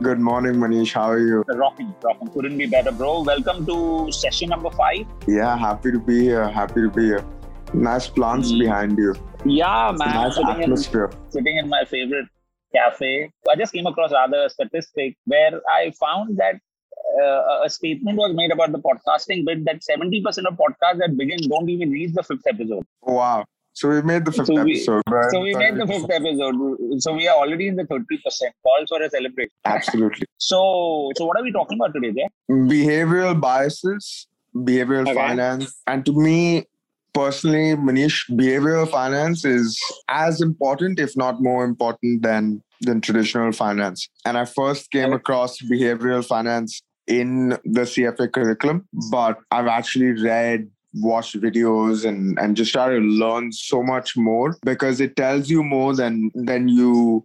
Good morning, Manish. How are you? Rocking, rocking. Couldn't be better, bro. Welcome to session number five. Yeah, happy to be here. Happy to be here. Nice plants Mm. behind you. Yeah, man. Nice sitting, in, atmosphere. sitting in my favorite cafe. I just came across rather a statistic where I found that uh, a statement was made about the podcasting bit that 70% of podcasts that begin don't even reach the fifth episode. Wow. So we made the fifth So we- episode. right? So we made the fifth episode. So we are already in the 30%. Calls for a celebration. Absolutely. So, so what are we talking about today, Jay? Behavioral biases, behavioral Okay. finance. And to me, personally, Manish, behavioral finance is as important, if not more important, than, than traditional finance. And I first came across behavioral finance in the CFA curriculum, but I've actually read watched videos and and just try to learn so much more because it tells you more than than you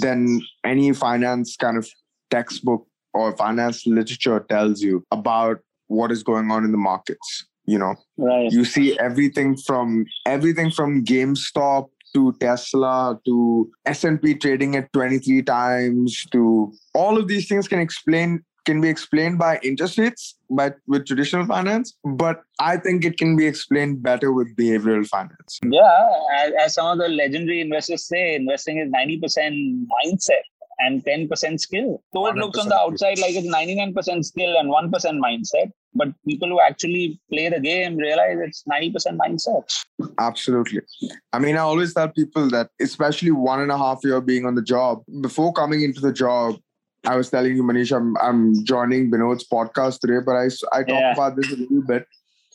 than any finance kind of textbook or finance literature tells you about what is going on in the markets you know Right. you see everything from everything from GameStop to Tesla to S&P trading at 23 times to all of these things can explain can be explained by interest rates but with traditional finance but I think it can be explained better with behavioral finance Yeah, as, as some of the legendary investors say, investing is 90% mindset and 10% skill. So it looks on the outside like it's 99% skill and 1% mindset. But people who actually play the game realize it's 90% mindset. Absolutely. I mean, I always tell people that, especially one and a half year being on the job, before coming into the job, I was telling you, Manish, I'm, I'm joining Binod's podcast today, but I I talked Yeah. about this a little bit.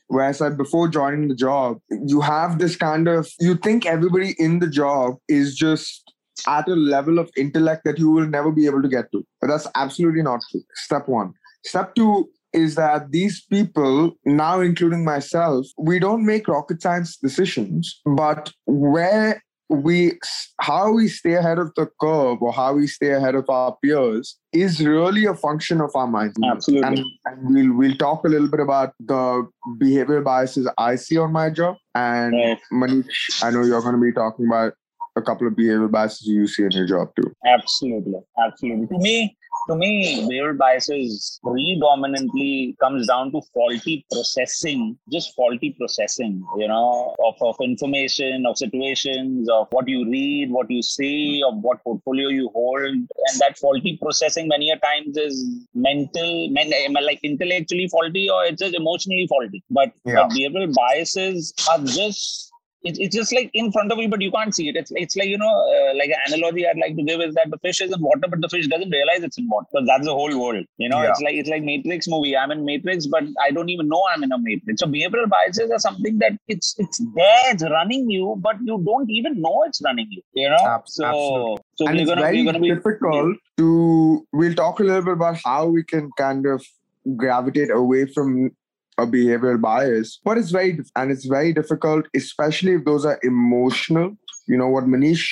Where I said before joining the job, you have this kind of, you think everybody in the job is just at a level of intellect that you will never be able to get to. But that's absolutely not true. Step one. Step two is that these people, now including myself, we don't make rocket science decisions, but where we how we stay ahead of the curve or how we stay ahead of our peers is really a function of our mind. Absolutely. And, and we'll we'll talk a little bit about the behavioral biases I see on my job. And Right. Manish, I know you're going to be talking about a couple of behavioral biases you see in your job too. Absolutely. Absolutely. To me, to me, behavioral biases predominantly comes down to faulty processing, just faulty processing, you know, of, of information, of situations, of what you read, what you see, of what portfolio you hold. And that faulty processing many a times is mental, men, like intellectually faulty or it's just emotionally faulty. But, Yeah. but behavioral biases are just it's, it's just like in front of you, but you can't see it. It's it's like you know, uh, like an analogy I'd like to give is that the fish is in water, but the fish doesn't realize it's in water because that's the whole world. You know, Yeah. it's like it's like Matrix movie. I'm in Matrix, but I don't even know I'm in a Matrix. So behavioral biases are something that it's it's there, it's running you, but you don't even know it's running you. You know, Ab- so absolutely. so and we're it's gonna very we're gonna be difficult to we'll talk a little bit about how we can kind of gravitate away from a behavioral bias but it's very and it's very difficult especially if those are emotional. You know what manish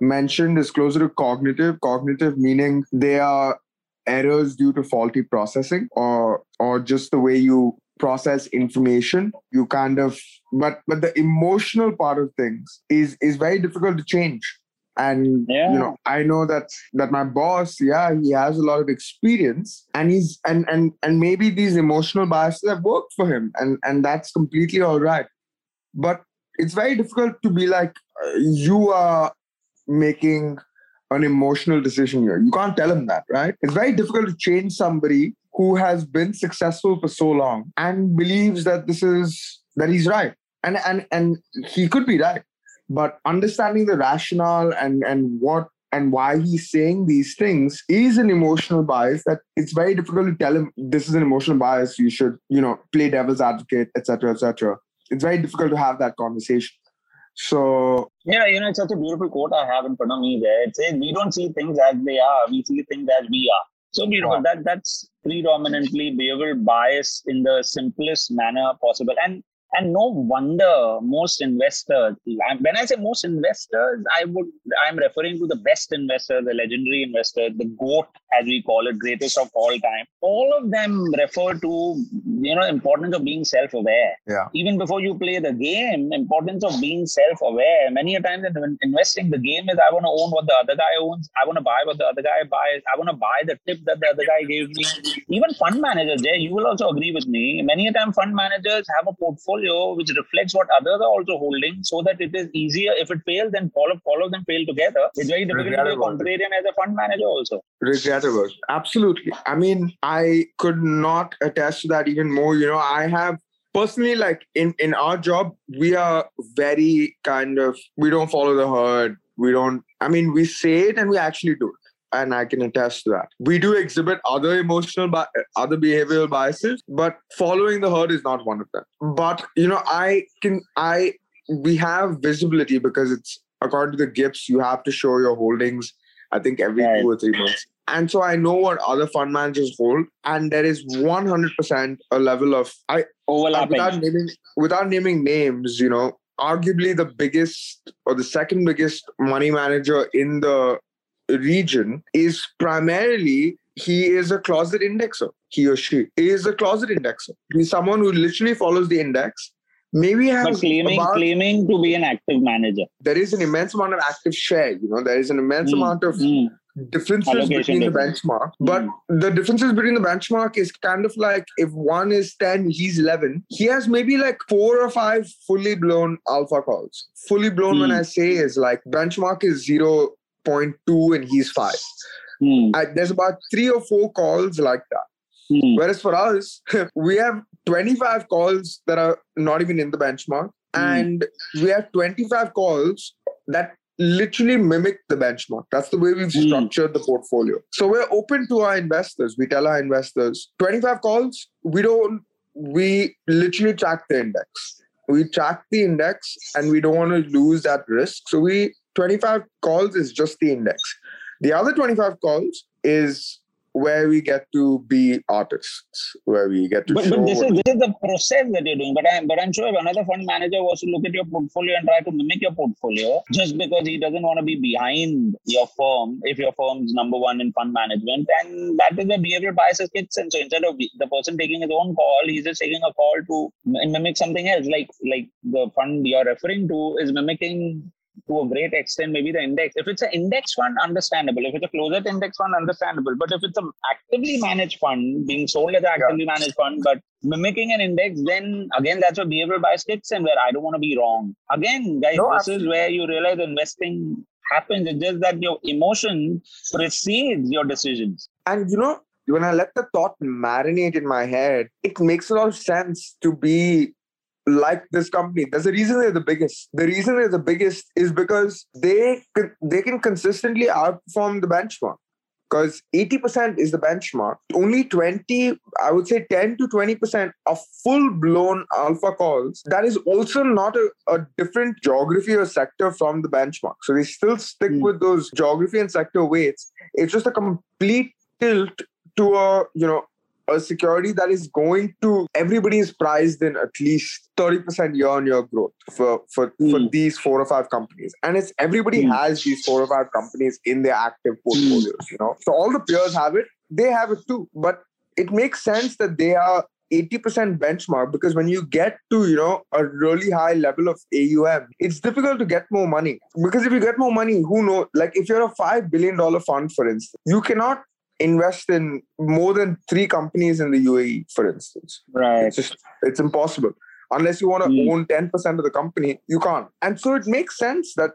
mentioned is closer to cognitive. Cognitive meaning they are errors due to faulty processing or or just the way you process information. You kind of but but the emotional part of things is is very difficult to change and Yeah. you know i know that that my boss yeah he has a lot of experience and he's and and and maybe these emotional biases have worked for him and and that's completely all right. But it's very difficult to be like uh, you are making an emotional decision here. You can't tell him that right? It's very difficult to change somebody who has been successful for so long and believes that this is that he's right. And and and he could be right but understanding the rationale and and what and why he's saying these things is an emotional bias that it's very difficult to tell him this is an emotional bias you should you know play devil's advocate etc etc it's very difficult to have that conversation so Yeah, you know, it's such a beautiful quote I have in front of me there. It says, We don't see things as they are, we see things as we are. So beautiful. Wow. That that's predominantly behavioral bias in the simplest manner possible. And and no wonder most investors, when I say most investors, I would I'm referring to the best investor, the legendary investor, the GOAT, as we call it, greatest of all time. All of them refer to you know, importance of being self-aware. Yeah. Even before you play the game, importance of being self-aware. Many a times in investing, the game is I want to own what the other guy owns. I want to buy what the other guy buys. I want to buy the tip that the other guy gave me. Even fund managers, Jay, you will also agree with me. Many a time fund managers have a portfolio which reflects what others are also holding so that it is easier. If it fails, then all of, all of them fail together. It's very difficult to be a contrarian as a fund manager also. Regrettable. Absolutely. I mean, I could not attest to that even more. You know, I have personally like in in our job we are very kind of we don't follow the herd we don't i mean we say it and we actually do it and I can attest to that. We do exhibit other emotional, bi- other behavioral biases, but following the herd is not one of them. But you know, I can, I, we have visibility because it's according to the GIPS, you have to show your holdings. I think every Right. two or three months. And so I know what other fund managers hold, and there is 100% a level of I Overlapping. without naming without naming names, you know, arguably the biggest or the second biggest money manager in the region is primarily he is a closet indexer. He or she is a closet indexer. He's someone who literally follows the index. Maybe but has claiming about, claiming to be an active manager. there is an immense amount of active share. You know, there is an immense Mm, amount of mm, differences Allocation between the benchmark. But Mm. the differences between the benchmark is kind of like if one is 10, he's 11. He has maybe like four or five fully blown alpha calls. Fully blown, when Mm. I say, is like benchmark is 0.2 and he's five. mm, I, there's about three or four calls like that. mm. Whereas for us, we have 25 calls that are not even in the benchmark, Mm. and we have 25 calls that literally mimic the benchmark. That's the way we've Mm. structured the portfolio. So we're open to our investors. We tell our investors 25 calls, we don't, we literally track the index. We track the index and we don't want to lose that risk. So we 25 calls is just the index. The other 25 calls is where we get to be artists, where we get to But, show. but this is this is the process that you're doing. But I'm but I'm sure if another fund manager was to look at your portfolio and try to mimic your portfolio, just because he doesn't want to be behind your firm, if your firm's number one in fund management, and that is where behavioral biases kicks in. So instead of the person taking his own call, he's just taking a call to mimic something else. Like like the fund you're referring to is mimicking to a great extent maybe the index. If it's an index fund understandable. If it's a closed index fund understandable. But if it's an actively managed fund being sold as an actively managed fund but mimicking an index then again that's where behavioral bias kicks in where i don't want to be wrong. Again guys No, this is where you realize investing happens. It's just that your emotion precedes your decisions. And you know, when I let the thought marinate in my head, it makes a lot of sense to be like this company. There's a reason they're the biggest. The reason they're the biggest is because they can, they can consistently outperform the benchmark. Because 80% is the benchmark. Only 20, I would say 10 to 20% of full blown alpha calls. That is also not a, a different geography or sector from the benchmark. So they still stick Hmm. with those geography and sector weights. It's just a complete tilt to a you know a security that is going to everybody is priced in at least 30% year on year growth for for, for Hmm. these four or five companies. And it's everybody Hmm. has these four or five companies in their active portfolios you know? So all the peers have it they have it too. But it makes sense that they are 80% benchmark because when you get to you know a really high level of AUM it's difficult to get more money. Because if you get more money who knows like if you're a 5 billion dollar fund for instance you cannot invest in more than 3 companies in the UAE for instance. Right. It's just it's impossible. Unless you want to Mm. own 10% of the company you can't. And so it makes sense that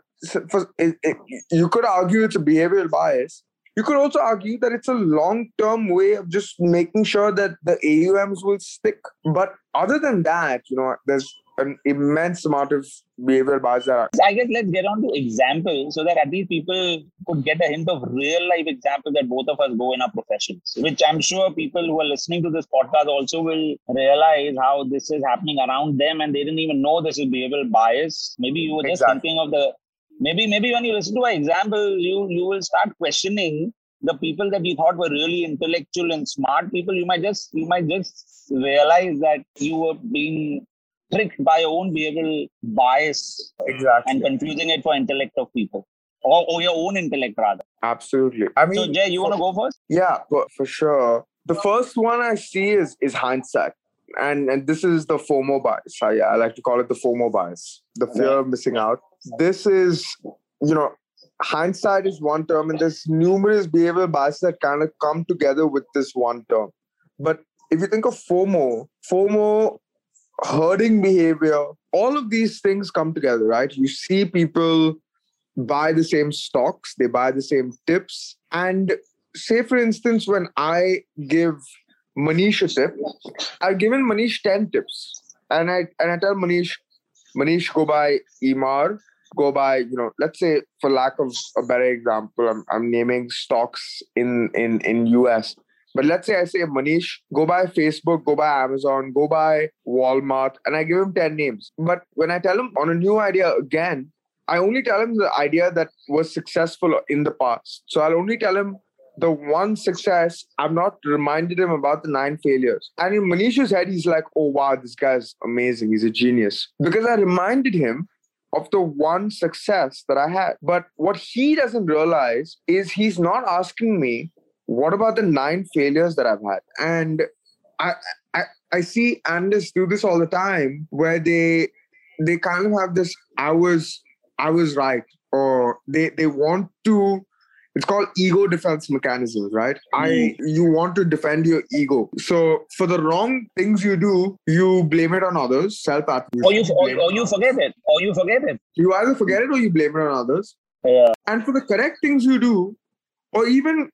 for, it, it, you could argue it's a behavioral bias. You could also argue that it's a long-term way of just making sure that the AUMs will stick. But other than that, you know, there's an immense amount of behavioral bias that are- I guess let's get on to examples so that at least people could get a hint of real life examples that both of us go in our professions, which I'm sure people who are listening to this podcast also will realize how this is happening around them and they didn't even know this is behavioral bias. Maybe you were just Exactly. thinking of the maybe maybe when you listen to an example, you you will start questioning the people that you thought were really intellectual and smart people. You might just you might just realize that you were being tricked by your own behavioral bias exactly and confusing it for intellect of people or, or your own intellect rather. absolutely. I mean, So Jay, you want to go first? Yeah, but for sure. The first one I see is is hindsight. and and this is the FOMO bias. I, I like to call it the FOMO bias, the fear of missing out. This is, you know, hindsight is one term, and there's numerous behavioral biases that kind of come together with this one term. But if you think of FOMO, FOMO, herding behavior, all of these things come together, right? You see people buy the same stocks, they buy the same tips. And say, for instance, when I give Manish a tip, I've given Manish 10 tips. And I and I tell Manish, Manish, go buy Emaar, go buy, you know, let's say for lack of a better example, I'm, I'm naming stocks in in in US. But let's say I say Manish, go buy Facebook, go buy Amazon, go buy Walmart, and I give him 10 names. But when I tell him on a new idea again, I only tell him the idea that was successful in the past. So I'll only tell him the one success. I've not reminded him about the nine failures. And in Manish's head, he's like, oh, wow, this guy's amazing. He's a genius. Because I reminded him of the one success that I had. But what he doesn't realize is he's not asking me, what about the nine failures that I've had? And I, I, I see analysts do this all the time where they they kind of have this I was I was right, or they they want to. It's called ego defense mechanisms, right? Mm. I you want to defend your ego. So for the wrong things you do, you blame it on others, self. Or you or, or you forget it. Or you forget it. You either forget it or you blame it on others. Yeah. And for the correct things you do, or even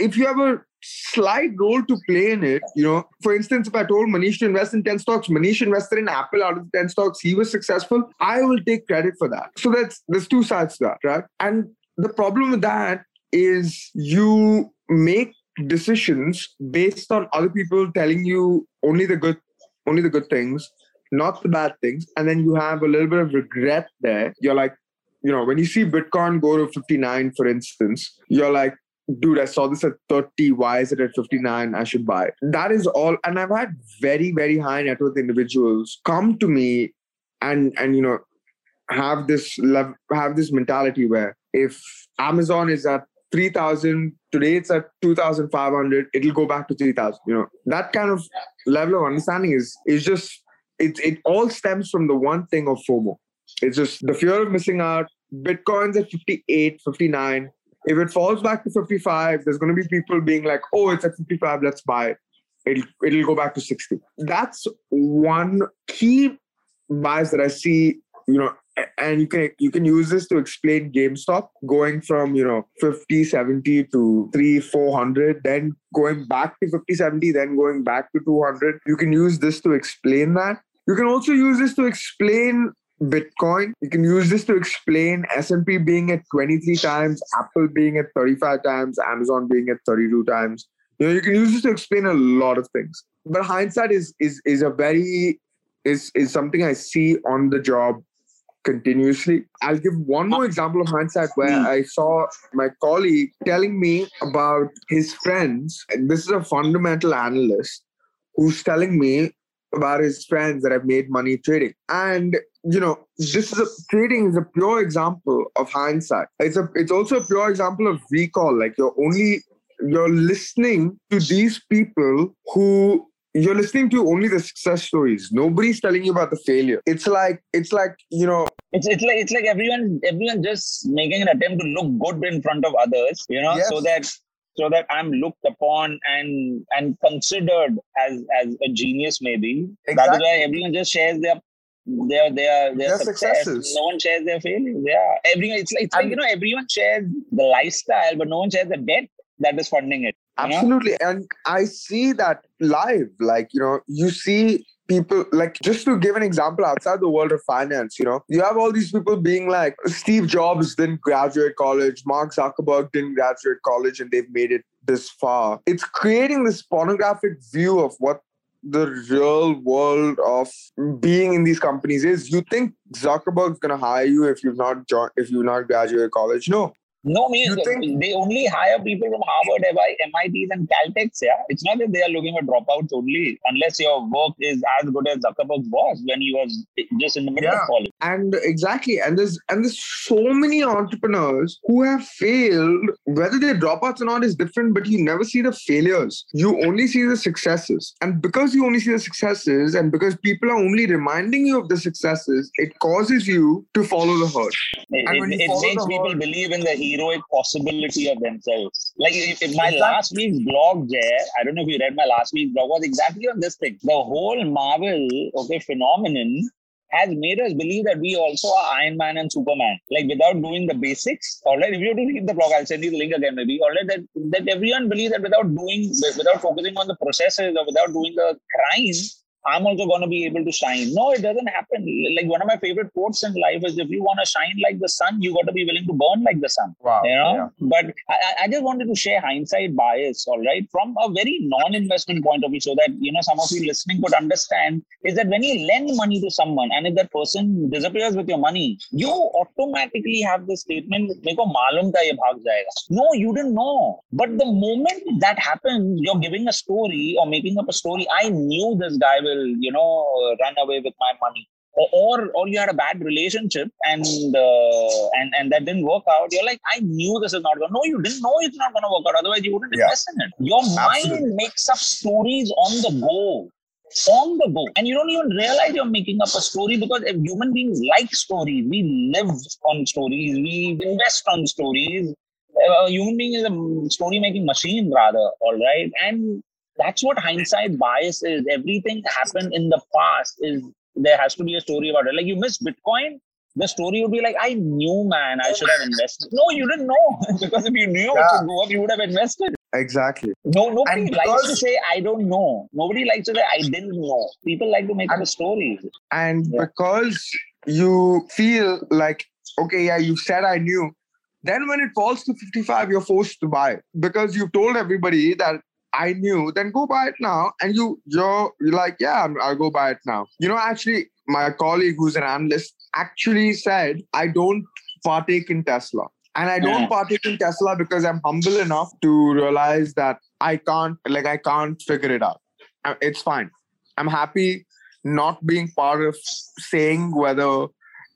if you have a slight role to play in it. You know, for instance, if I told Manish to invest in 10 stocks, Manish invested in Apple out of the 10 stocks, he was successful, I will take credit for that. So that's there's two sides to that, right? And the problem with that is you make decisions based on other people telling you only the good only the good things not the bad things and then you have a little bit of regret there you're like you know when you see bitcoin go to 59 for instance you're like dude, I saw this at 30. Why is it at 59? I should buy it. That is all. And I've had very, very high net worth individuals come to me and and you know have this love have this mentality where if Amazon is at 3000 today it's at 2500 it'll go back to 3000 you know that kind of level of understanding is is just it it all stems from the one thing of FOMO it's just the fear of missing out bitcoin's at 58 59 if it falls back to 55, there's going to be people being like, oh, it's at 55, let's buy it. It'll, it'll go back to 60. That's one key bias that I see, you know, and you can you can use this to explain GameStop going from you know 50 70 to 3 400 then going back to 50 70 then going back to 200 you can use this to explain that you can also use this to explain Bitcoin. You can use this to explain S&P being at 23 times, Apple being at 35 times, Amazon being at 32 times. You know, you can use this to explain a lot of things. But hindsight is is is a very is is something I see on the job continuously. I'll give one more example of hindsight where hmm. I saw my colleague telling me about his friends. And this is a fundamental analyst who's telling me about his friends that have made money trading. And you know, this is a trading is a pure example of hindsight. It's a it's also a pure example of recall. Like you're only you're listening to these people who you're listening to only the success stories. Nobody's telling you about the failure. It's like it's like you know. It's it's like it's like everyone everyone just making an attempt to look good in front of others. You know, yes. so that so that I'm looked upon and and considered as as a genius maybe. Exactly. That is why everyone just shares their their their their success. Successes. No one shares their failures. Yeah, everyone. It's like it's like you know everyone shares the lifestyle, but no one shares the debt that is funding it. Absolutely, know? and I see that live. Like you know, you see people like just to give an example outside the world of finance you know you have all these people being like steve jobs didn't graduate college mark zuckerberg didn't graduate college and they've made it this far it's creating this pornographic view of what the real world of being in these companies is. You think Zuckerberg's gonna hire you if you've not if you've not graduated college? No, No, me. They only hire people from Harvard, MITs, and Caltechs. Yeah, it's not that they are looking for dropouts only, unless your work is as good as Zuckerberg's was when he was just in the middle yeah. of college. And exactly, and there's and there's so many entrepreneurs who have failed. Whether they're dropouts or not is different, but you never see the failures. You only see the successes, and because you only see the successes, and because people are only reminding you of the successes, it causes you to follow the herd. It, it, it makes people herd, believe in the heroic possibility of themselves. Like if, if my last week's blog, Jay, I don't know if you read my last week's blog, was exactly on this thing. The whole Marvel, okay, phenomenon has made us believe that we also are Iron Man and Superman. Like without doing the basics, all right. If you to read the blog, I'll send you the link again, maybe. All right, that, that everyone believes that without doing, without focusing on the processes or without doing the crime, I'm also going to be able to shine. No, it doesn't happen. Like one of my favorite quotes in life is if you want to shine like the sun, you got to be willing to burn like the sun. Wow. You know? Yeah. But I, I, just wanted to share hindsight bias, all right, from a very non-investment point of view, so that you know some of you listening could understand is that when you lend money to someone and if that person disappears with your money, you automatically have the statement, Meko malum tha ye bhag jayega. No, you didn't know. But the moment that happens, you're giving a story or making up a story. I knew this guy will, you know, run away with my money. Or, or, you had a bad relationship and uh, and and that didn't work out. You're like, I knew this is not going. No, you didn't know it's not going to work out. Otherwise, you wouldn't yeah. invest in it. Your Absolutely. mind makes up stories on the go on the go and you don't even realize you're making up a story because if human beings like stories we live on stories we invest on stories a human being is a story making machine rather all right and that's what hindsight bias is. Everything happened in the past is there has to be a story about it. Like you miss Bitcoin, the story would be like, I knew, man, I should have invested. No, you didn't know because if you knew yeah. it would go up, you would have invested. Exactly. No, nobody and likes because, to say I don't know. Nobody likes to say I didn't know. People like to make and, up stories. And yeah. because you feel like, okay, yeah, you said I knew. Then when it falls to 55, you're forced to buy because you've told everybody that I knew, then go buy it now. And you, you're, you're like, yeah, I'll go buy it now. You know, actually, my colleague who's an analyst actually said, I don't partake in Tesla. And I don't yeah. partake in Tesla because I'm humble enough to realize that I can't, like, I can't figure it out. Uh, it's fine. I'm happy not being part of saying whether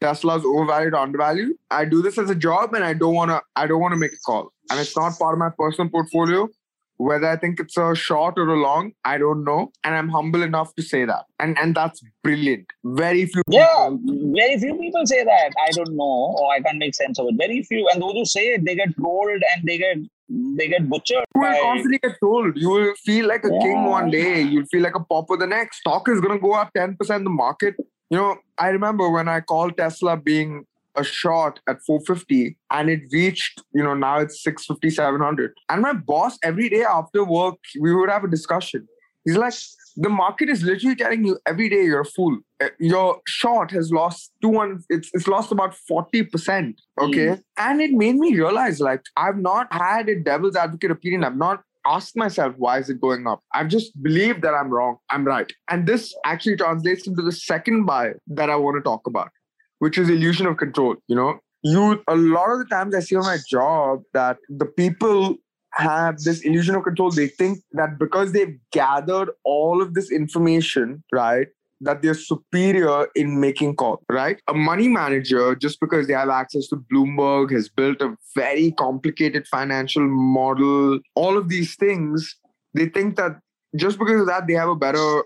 Tesla's overvalued or undervalued. I do this as a job and I don't wanna I don't wanna make a call. And it's not part of my personal portfolio. Whether I think it's a short or a long, I don't know. And I'm humble enough to say that. And and that's brilliant. Very few Yeah, very few people say that. I don't know or I can't make sense of it. Very few. And those who say it, they get trolled and they get they get butchered. You will by... constantly get told. You will feel like a yeah. king one day. You'll feel like a pauper the next. Stock is gonna go up 10% the market. You know, I remember when I called Tesla being a short at 450 and it reached, you know, now it's 650, 700. And my boss, every day after work, we would have a discussion. He's like, the market is literally telling you every day you're a fool. Uh, your short has lost 200, it's, it's lost about 40%. Okay. Mm. And it made me realize like, I've not had a devil's advocate opinion. I've not asked myself, why is it going up? I've just believed that I'm wrong. I'm right. And this actually translates into the second buy that I want to talk about which is illusion of control. You know, you a lot of the times I see on my job that the people have this illusion of control. They think that because they've gathered all of this information, right, that they're superior in making calls, right? A money manager, just because they have access to Bloomberg, has built a very complicated financial model, all of these things, they think that just because of that, they have a better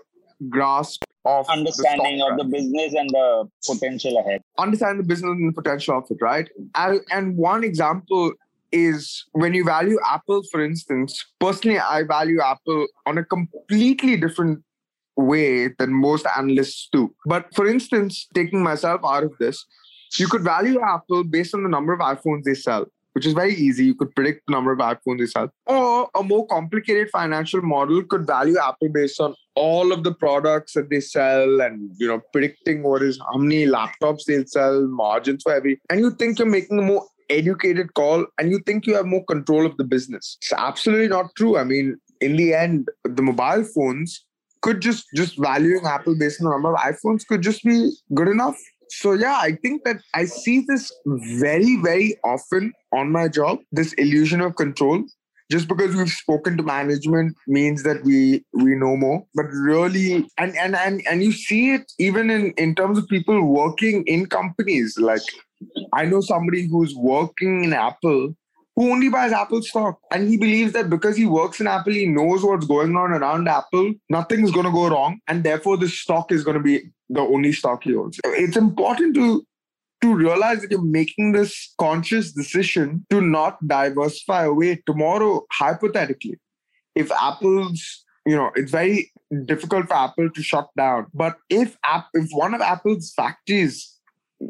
grasp of understanding the of the business and the potential ahead. Understand the business and the potential of it, right? And, and one example is when you value Apple, for instance. Personally, I value Apple on a completely different way than most analysts do. But for instance, taking myself out of this, you could value Apple based on the number of iPhones they sell which is very easy. You could predict the number of iPhones they sell. Or a more complicated financial model could value Apple based on all of the products that they sell and you know predicting what is how many laptops they'll sell, margins for every and you think you're making a more educated call and you think you have more control of the business. It's absolutely not true. I mean, in the end, the mobile phones could just just valuing Apple based on the number of iPhones could just be good enough so yeah, I think that I see this very, very often on my job, this illusion of control. Just because we've spoken to management means that we we know more. But really and and and, and you see it even in, in terms of people working in companies. Like I know somebody who's working in Apple who only buys Apple stock. And he believes that because he works in Apple, he knows what's going on around Apple, nothing's going to go wrong. And therefore, the stock is going to be the only stock he owns. It's important to to realize that you're making this conscious decision to not diversify away tomorrow hypothetically if apple's you know it's very difficult for apple to shut down but if app if one of apple's factories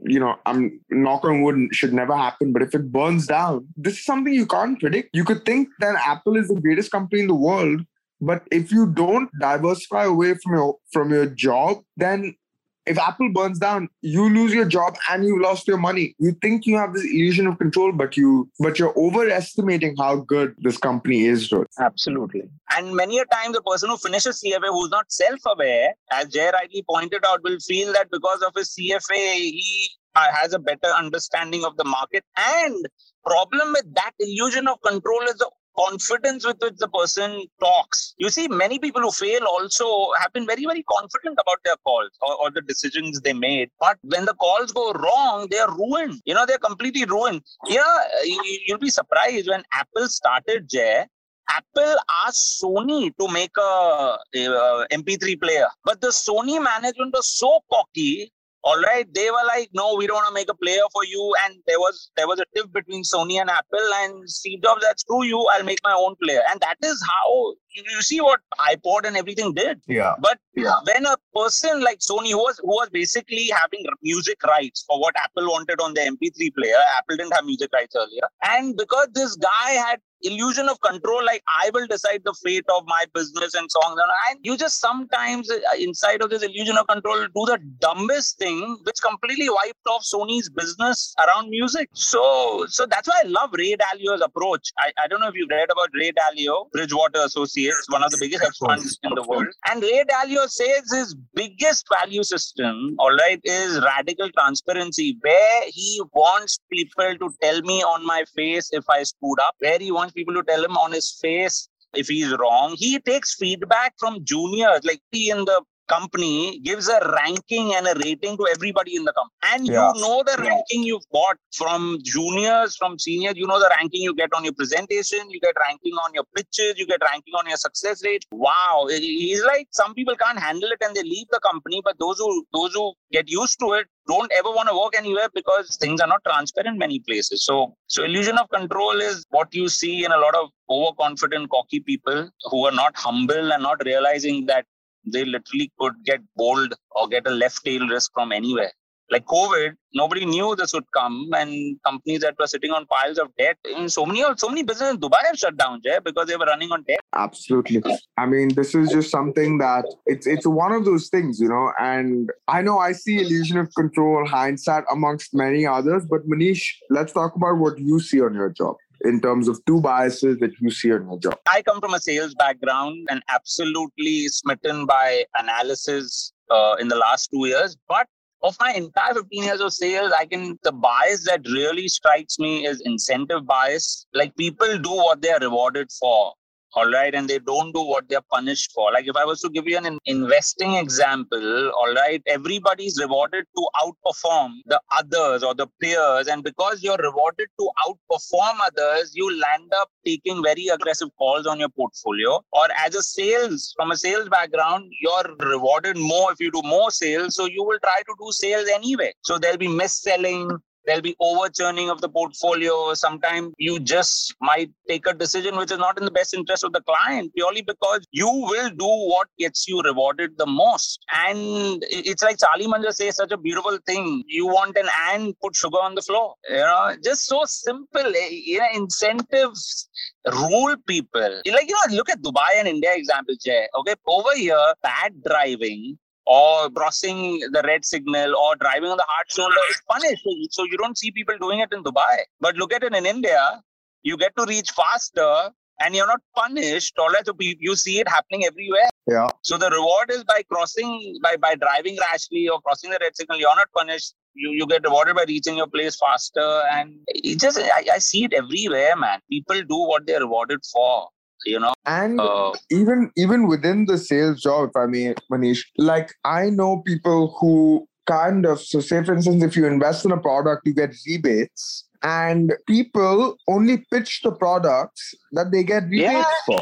you know, I'm knock on wood should never happen. But if it burns down, this is something you can't predict. You could think that Apple is the greatest company in the world, but if you don't diversify away from your from your job, then if Apple burns down, you lose your job and you lost your money. You think you have this illusion of control, but you but you're overestimating how good this company is. Absolutely. And many a time the person who finishes CFA who's not self-aware, as Jay rightly pointed out, will feel that because of his CFA, he uh, has a better understanding of the market. And problem with that illusion of control is the confidence with which the person talks. You see, many people who fail also have been very, very confident about their calls or, or, the decisions they made. But when the calls go wrong, they are ruined. You know, they're completely ruined. Yeah, uh, you, will be surprised when Apple started, Jay. Apple asked Sony to make a, a MP3 player, but the Sony management was so cocky all right they were like no we don't want to make a player for you. And there was there was a tiff between sony and apple and steve jobs said screw you i'll make my own player. And that is how you see what ipod and everything did. Yeah. But yeah. when a person like sony who was who was basically having music rights for what apple wanted on the mp3 player apple didn't have music rights earlier and because this guy had illusion of control like i will decide the fate of my business and so on and you just sometimes uh, inside of this illusion of control do the dumbest thing which completely wiped off sony's business around music. So so that's why i love ray dalio's approach. I, I don't know if you've read about ray dalio bridgewater associates one of the biggest hedge funds in the world. And ray dalio says his biggest value system all right is radical transparency where he wants people to tell me on my face if i screwed up where he wants wants people to tell him on his face if he's wrong. He takes feedback from juniors, like he in the company gives a ranking and a rating to everybody in the company. And yeah. you know the ranking you've got from juniors, from seniors, you know the ranking you get on your presentation, you get ranking on your pitches, you get ranking on your success rate. Wow. He's like some people can't handle it and they leave the company, but those who those who get used to it don't ever want to work anywhere because things are not transparent many places. So, so illusion of control is what you see in a lot of overconfident, cocky people who are not humble and not realizing that they literally could get bold or get a left tail risk from anywhere like COVID, nobody knew this would come, and companies that were sitting on piles of debt, in so many so many businesses in Dubai have shut down, Jay, because they were running on debt. Absolutely. I mean, this is just something that it's it's one of those things, you know. And I know I see illusion of control, hindsight amongst many others, but Manish, let's talk about what you see on your job in terms of two biases that you see in your job? I come from a sales background and absolutely smitten by analysis uh, in the last two years. But of my entire 15 years of sales, I can the bias that really strikes me is incentive bias. Like people do what they are rewarded for all right and they don't do what they're punished for. Like if i was to give you an investing example all right everybody's rewarded to outperform the others or the peers and because you're rewarded to outperform others you land up taking very aggressive calls on your portfolio. Or as a sales from a sales background you're rewarded more if you do more sales so you will try to do sales anyway. So there'll be mis-selling there'll be overturning of the portfolio. Sometimes you just might take a decision which is not in the best interest of the client purely because you will do what gets you rewarded the most. And it's like Charlie Munger says such a beautiful thing. You want an ant, put sugar on the floor. You know, just so simple. Eh, you know, incentives rule people. Like, you know, look at Dubai and India example, Jay. Okay, over here, bad driving or crossing the red signal or driving on the hard shoulder is punished. So you don't see people doing it in Dubai. But look at it in India, you get to reach faster and you're not punished. All right, so you see it happening everywhere. Yeah. So the reward is by crossing, by by driving rashly or crossing the red signal. You're not punished. You you get rewarded by reaching your place faster, and it just I, I see it everywhere, man. People do what they're rewarded for you know and uh, even even within the sales job if i may manish like i know people who kind of so say for instance if you invest in a product you get rebates and people only pitch the products that they get rebates yeah. for.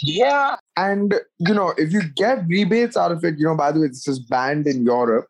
Yeah. And, you know, if you get rebates out of it, you know, by the way, this is banned in Europe.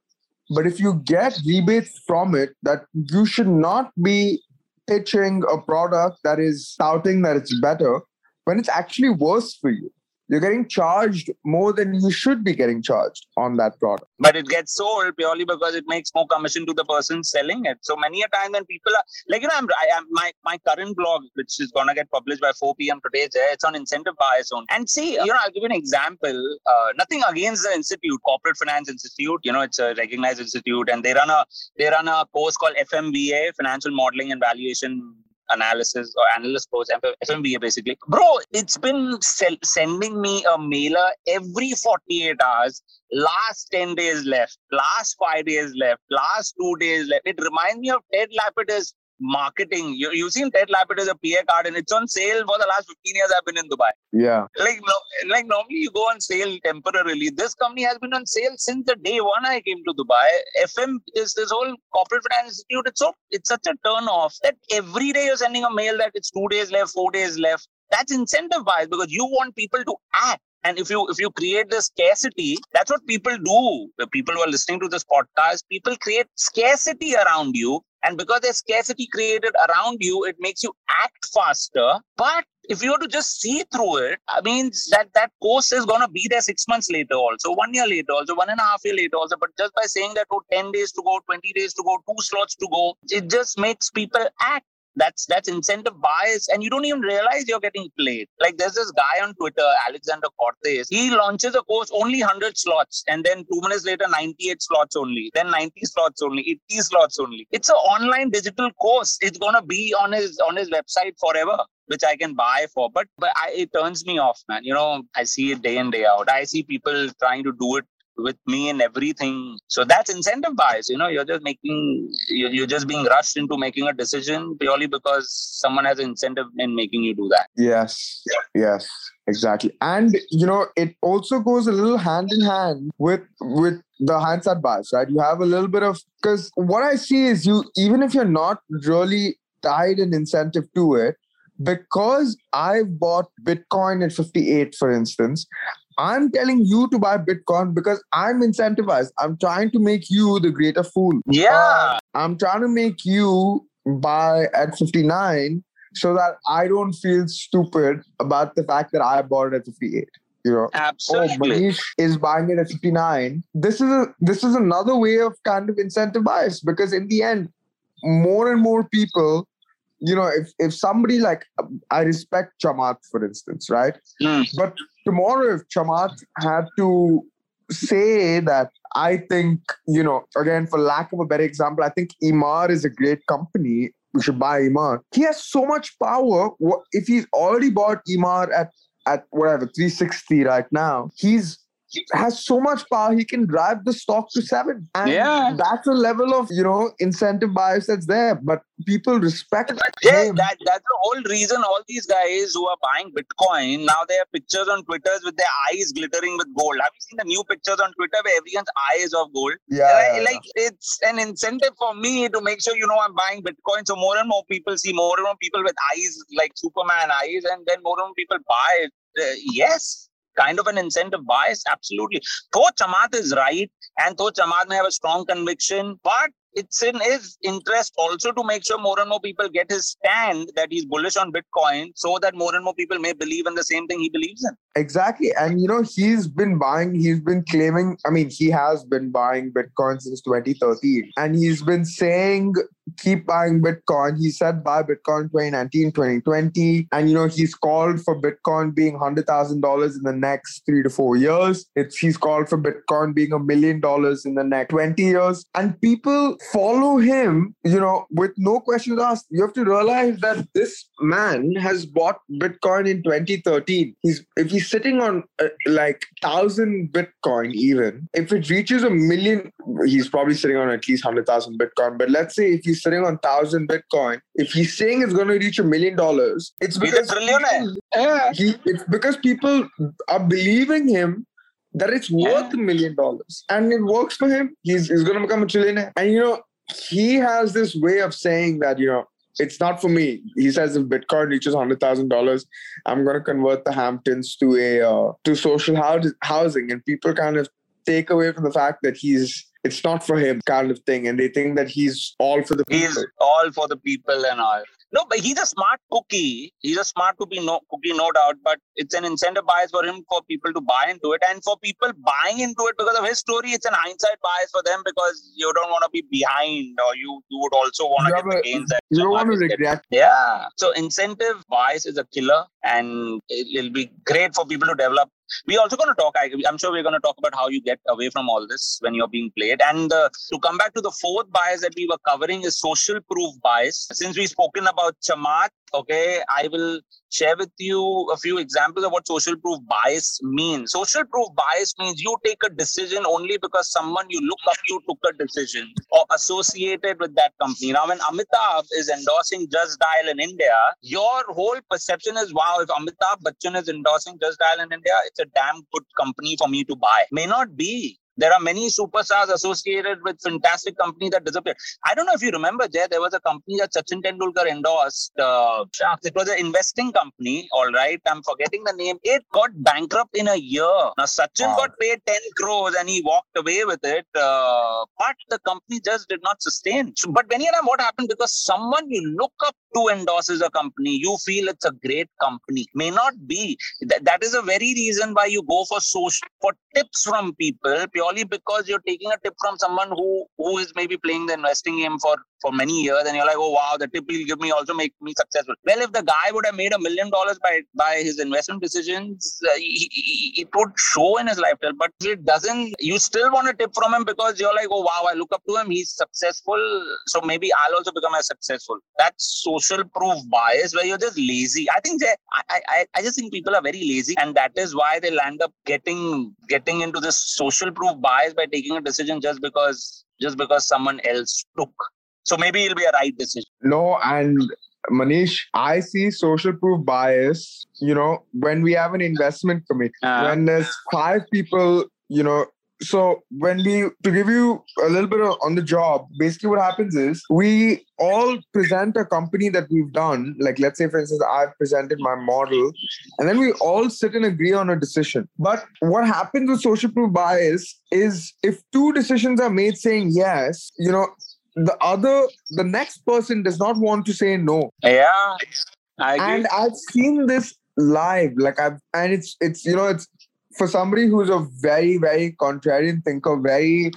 But if you get rebates from it, that you should not be pitching a product that is touting that it's better when it's actually worse for you you're getting charged more than you should be getting charged on that product. But it gets sold purely because it makes more commission to the person selling it. So many a time when people are like, you know, I'm, I am my my current blog, which is gonna get published by 4 p.m. today. It's on incentive bias on. And see, you know, I'll give you an example. Uh, nothing against the institute, Corporate Finance Institute. You know, it's a recognized institute, and they run a they run a course called FMVA, Financial Modeling and Valuation analysis or analyst course, FMVA basically. Bro, it's been sending me a mailer every 48 hours. Last 10 days left, last five days left, last two days left. It reminds me of Ted Lapidus marketing. You, you've seen Ted Lapidus a PA card and it's on sale for the last 15 years I've been in Dubai. Yeah. Like, no, like normally you go on sale temporarily. This company has been on sale since the day one I came to Dubai. FM is this whole corporate finance institute. It's so it's such a turn off that every day you're sending a mail that it's two days left, four days left. That's incentive bias because you want people to act. And if you if you create the scarcity, that's what people do. The people who are listening to this podcast, people create scarcity around you. And because there's scarcity created around you, it makes you act faster. But if you were to just see through it, I mean that that course is gonna be there six months later, also one year later, also one and a half year later, also. But just by saying that, oh, 10 days to go, 20 days to go, two slots to go, it just makes people act that's that's incentive bias and you don't even realize you're getting played like there's this guy on twitter alexander cortez he launches a course only 100 slots and then two minutes later 98 slots only then 90 slots only 80 slots only it's an online digital course it's going to be on his on his website forever which I can buy for. But but I, it turns me off, man. You know, I see it day in day out. I see people trying to do it with me and everything. So that's incentive bias. You know, you're just making, you're just being rushed into making a decision purely because someone has incentive in making you do that. Yes, yes, exactly. And you know, it also goes a little hand in hand with with the hindsight bias, right? You have a little bit of because what I see is you, even if you're not really tied an incentive to it, because I bought Bitcoin at 58, for instance, I'm telling you to buy Bitcoin because I'm incentivized. I'm trying to make you the greater fool. Yeah. Uh, I'm trying to make you buy at 59 so that I don't feel stupid about the fact that I bought it at 58. You know, absolutely. Oh, Manish is buying it at 59. This is a this is another way of kind of incentive bias because in the end, more and more people you know, if if somebody like I respect Chamath, for instance, right? Mm. But tomorrow, if Chamath had to say that, I think, you know, again, for lack of a better example, I think Emaar is a great company. We should buy Emaar. He has so much power. If he's already bought Emaar at at whatever 360 right now, he's has so much power he can drive the stock to seven. And yeah. that's a level of you know incentive bias that's there. But people respect yeah that, that's the whole reason all these guys who are buying bitcoin now they have pictures on twitter with their eyes glittering with gold. Have you seen the new pictures on twitter where everyone's eyes of gold? Yeah. like it's an incentive for me to make sure you know i'm buying bitcoin. So more and more people see more and more people with eyes like superman eyes and then more and more people buy it. Uh, yes kind of an incentive bias? Absolutely. Though Chamath is right, and though Chamath may have a strong conviction, but it's in his interest also to make sure more and more people get his stand that he's bullish on Bitcoin so that more and more people may believe in the same thing he believes in. Exactly. And, you know, he's been buying, he's been claiming, I mean, he has been buying Bitcoin since 2013. And he's been saying keep buying Bitcoin. He said buy Bitcoin 2019, 2020. And, you know, he's called for Bitcoin being $100,000 in the next three to four years. It's He's called for Bitcoin being a million dollars in the next 20 years. And people follow him, you know, with no questions asked. You have to realize that this man has bought Bitcoin in 2013. He's If he's sitting on uh, like 1,000 Bitcoin even, if it reaches a million, he's probably sitting on at least 100,000 Bitcoin. But let's say if he's sitting on 1,000 Bitcoin, if he's saying it's going to reach a million dollars, it's because people, yeah, he, it's because people are believing him that it's worth a million dollars and it works for him. He's, he's going to become a trillionaire. And, you know, he has this way of saying that, you know, it's not for me. He says if Bitcoin reaches hundred thousand dollars, I'm going to convert the Hamptons to a uh, to social housing, and people kind of take away from the fact that he's it's not for him kind of thing and they think that he's all for the people. he's all for the people and all no but he's a smart cookie. He's a smart cookie no cookie no doubt but it's an incentive bias for him for people to buy into it and for people buying into it because of his story it's an hindsight bias for them because you don't want to be behind or you you would also want to get the gains that you don't want to regret. Yeah. So incentive bias is a killer and it'll be great for people to develop. We're also going to talk I, am sure we're going to talk about how you get away from all this when you're being played. And uh, to come back to the fourth bias that we were covering is social proof bias. Since we've spoken about Chamath okay? I will share with you a few examples of what social proof bias means. Social proof bias means you take a decision only because someone you look up to took a decision or associated with that company. Now when amitabh is endorsing just dial in india your whole perception is wow if amitabh bachchan is endorsing just dial in india it's a damn good company for me to buy. May not be there are many superstars associated with fantastic companies that disappeared. I don't know if you remember, Jay, there was a company that Sachin Tendulkar endorsed. Uh, it was an investing company, all right. I'm forgetting the name. It got bankrupt in a year. Now, Sachin wow. got paid 10 crores and he walked away with it. Uh, but the company just did not sustain. So, but many of them, what happened? Because someone you look up to endorses a company, you feel it's a great company. May not be. That, that is a very reason why you go for social, for tips from people purely because you're taking a tip from someone who who is maybe playing the investing game for for many years and you're like oh wow the tip he'll give me also make me successful well if the guy would have made a million dollars by by his investment decisions uh, he, he, it would show in his lifestyle but it doesn't you still want a tip from him because you're like oh wow i look up to him he's successful so maybe i'll also become as successful that's social proof bias where you're just lazy i think they, I, I i just think people are very lazy and that is why they'll end up getting getting into this social proof bias by taking a decision just because just because someone else took. So maybe it'll be a right decision. No, and Manish, I see social proof bias, you know, when we have an investment committee, uh, when there's five people, you know, so when we to give you a little bit of, on the job basically what happens is we all present a company that we've done. Like let's say for instance i've presented my model and then we all sit and agree on a decision. But what happens with social proof bias is if two decisions are made saying yes you know the other the next person does not want to say no yeah and i've seen this live like i've and it's it's you know it's for somebody who's a very, very contrarian thinker, very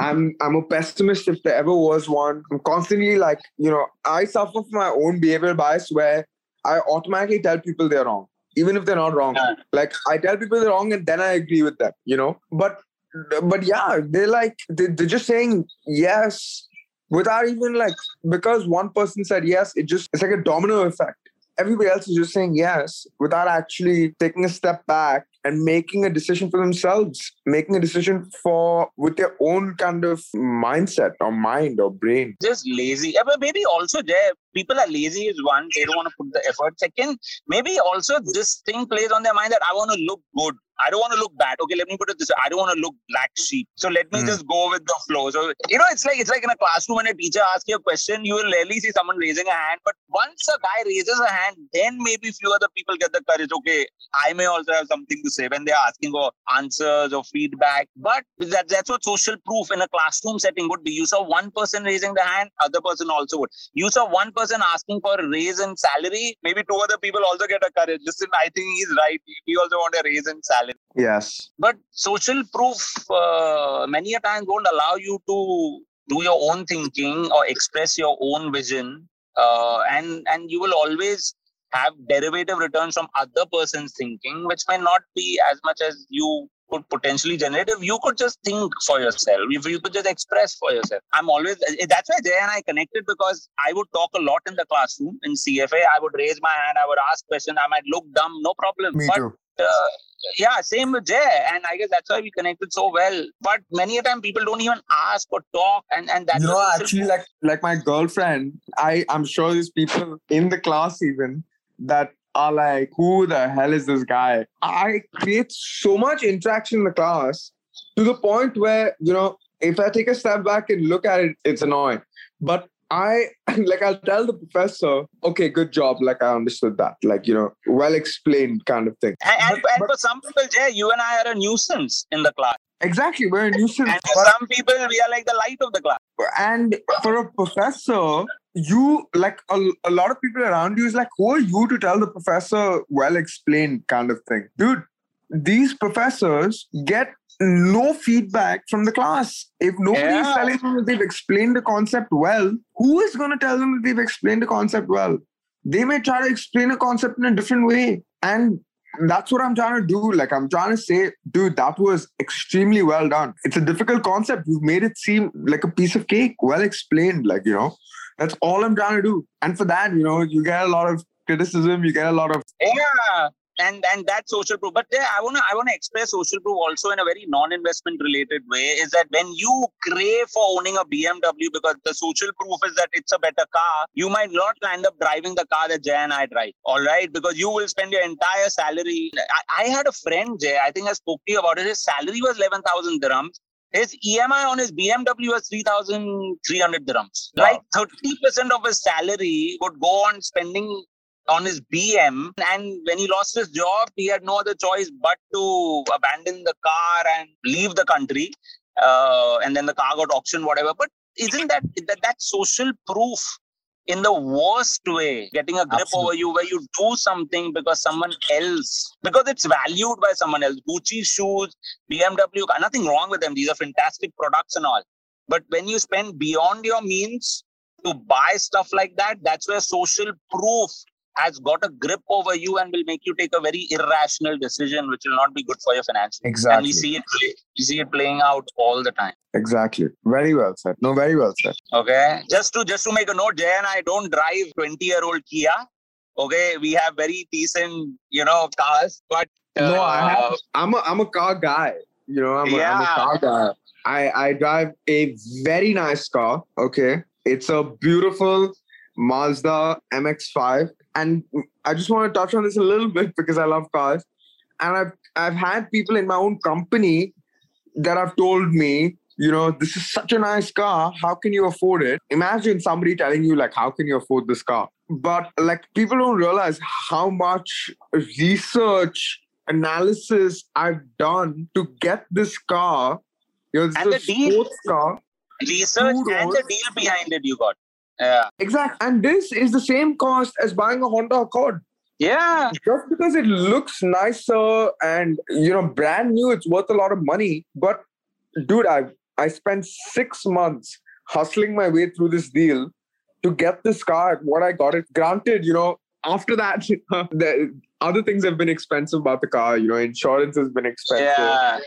I'm I'm a pessimist if there ever was one. I'm constantly like, you know, I suffer from my own behavioral bias where I automatically tell people they're wrong, even if they're not wrong. Yeah. Like I tell people they're wrong and then I agree with them, you know. But but yeah, they're like they, they're just saying yes without even like because one person said yes, it just it's like a domino effect. Everybody else is just saying yes without actually taking a step back and making a decision for themselves, making a decision for with their own kind of mindset or mind or brain. Just lazy. But maybe also there, people are lazy is one, they don't want to put the effort. Second, maybe also this thing plays on their mind that I want to look good. I don't want to look bad. Okay, let me put it this way. I don't want to look black sheep. So let me mm. just go with the flow. So you know, it's like it's like in a classroom when a teacher asks you a question, you will rarely see someone raising a hand. But once a guy raises a hand, then maybe few other people get the courage. Okay, I may also have something to say when they're asking for answers or feedback. But that, that's what social proof in a classroom setting would be. You saw one person raising the hand, other person also would. You saw one person asking for a raise in salary, maybe two other people also get a courage. Listen, I think he's right. We also want a raise in salary. Yes. But social proof uh, many a times won't allow you to do your own thinking or express your own vision uh, and and you will always have derivative returns from other person's thinking which may not be as much as you could potentially generate. If you could just think for yourself if you could just express for yourself. I'm always that's why jay and i connected because i would talk a lot in the classroom in cfa i would raise my hand i would ask questions i might look dumb no problem. Me but too. uh, yeah, same with Jay, and I guess that's why we connected so well. But many a time people don't even ask or talk, and and that's No, actually like like my girlfriend i i'm sure there's people in the class even that are like who the hell is this guy? I create so much interaction in the class to the point where you know if i take a step back and look at it it's annoying. But i like i'll tell the professor okay good job like i understood that like you know well explained kind of thing And, and, But- and but- for some people, Jay, you and I are a nuisance in the class. exactly we're a nuisance And for some people, we are like the light of the class. and for a professor you like a, a lot of people around you is like who are you to tell the professor well explained kind of thing dude these professors get no feedback from the class if nobody is Yeah. telling them that they've explained the concept well who is going to tell them that they've explained the concept well they may try to explain a concept in a different way and that's what I'm trying to do. Like, I'm trying to say, dude, that was extremely well done. It's a difficult concept. You've made it seem like a piece of cake, well explained. Like, you know, that's all I'm trying to do. And for that, you know, you get a lot of criticism, you get a lot of, Yeah. And and that social proof. But there, I wanna I wanna express social proof also in a very non-investment related way. Is that when you crave for owning a BMW because the social proof is that it's a better car, you might not end up driving the car that Jay and I drive. All right, because you will spend your entire salary. I, I had a friend, Jay. I think I spoke to you about it. His salary was eleven thousand dirhams. His EMI on his BMW was 3,300 dirhams. Wow. Like 30% of his salary would go on spending on his BM. And when he lost his job, he had no other choice but to abandon the car and leave the country. Uh, and then the car got auctioned, whatever. But isn't that that, that social proof in the worst way, getting a grip Absolutely. over you where you do something because someone else, because it's valued by someone else. Gucci shoes, BMW, nothing wrong with them. These are fantastic products and all. But when you spend beyond your means to buy stuff like that, that's where social proof has got a grip over you and will make you take a very irrational decision, which will not be good for your finances. And exactly. we see it, play, we see it playing out all the time. Exactly. Very well said. No, very well said. Okay, just to just to make a note, Jay and I don't drive twenty-year-old Kia. Okay, we have very decent, you know, cars, but No, I uh, have. I'm a I'm a car guy. You know, I'm, a, I'm a car guy. I I drive a very nice car. Okay, it's a beautiful Mazda MX-5, and I just want to touch on this a little bit because I love cars, and I've I've had people in my own company that have told me. You know, this is such a nice car. How can you afford it? Imagine somebody telling you, like, how can you afford this car? But, like, people don't realize how much research analysis I've done to get this car. You know, this And is the a deal- sports car. research and the deal behind it you got. Yeah, Exactly. And this is the same cost as buying a Honda Accord. yeah, Just because it looks nicer and you know brand new, it's worth a lot of money. But dude, I I spent six months hustling my way through this deal to get this car what I got it. Granted, you know, after that, the other things have been expensive about the car. You know, insurance has been expensive, yeah.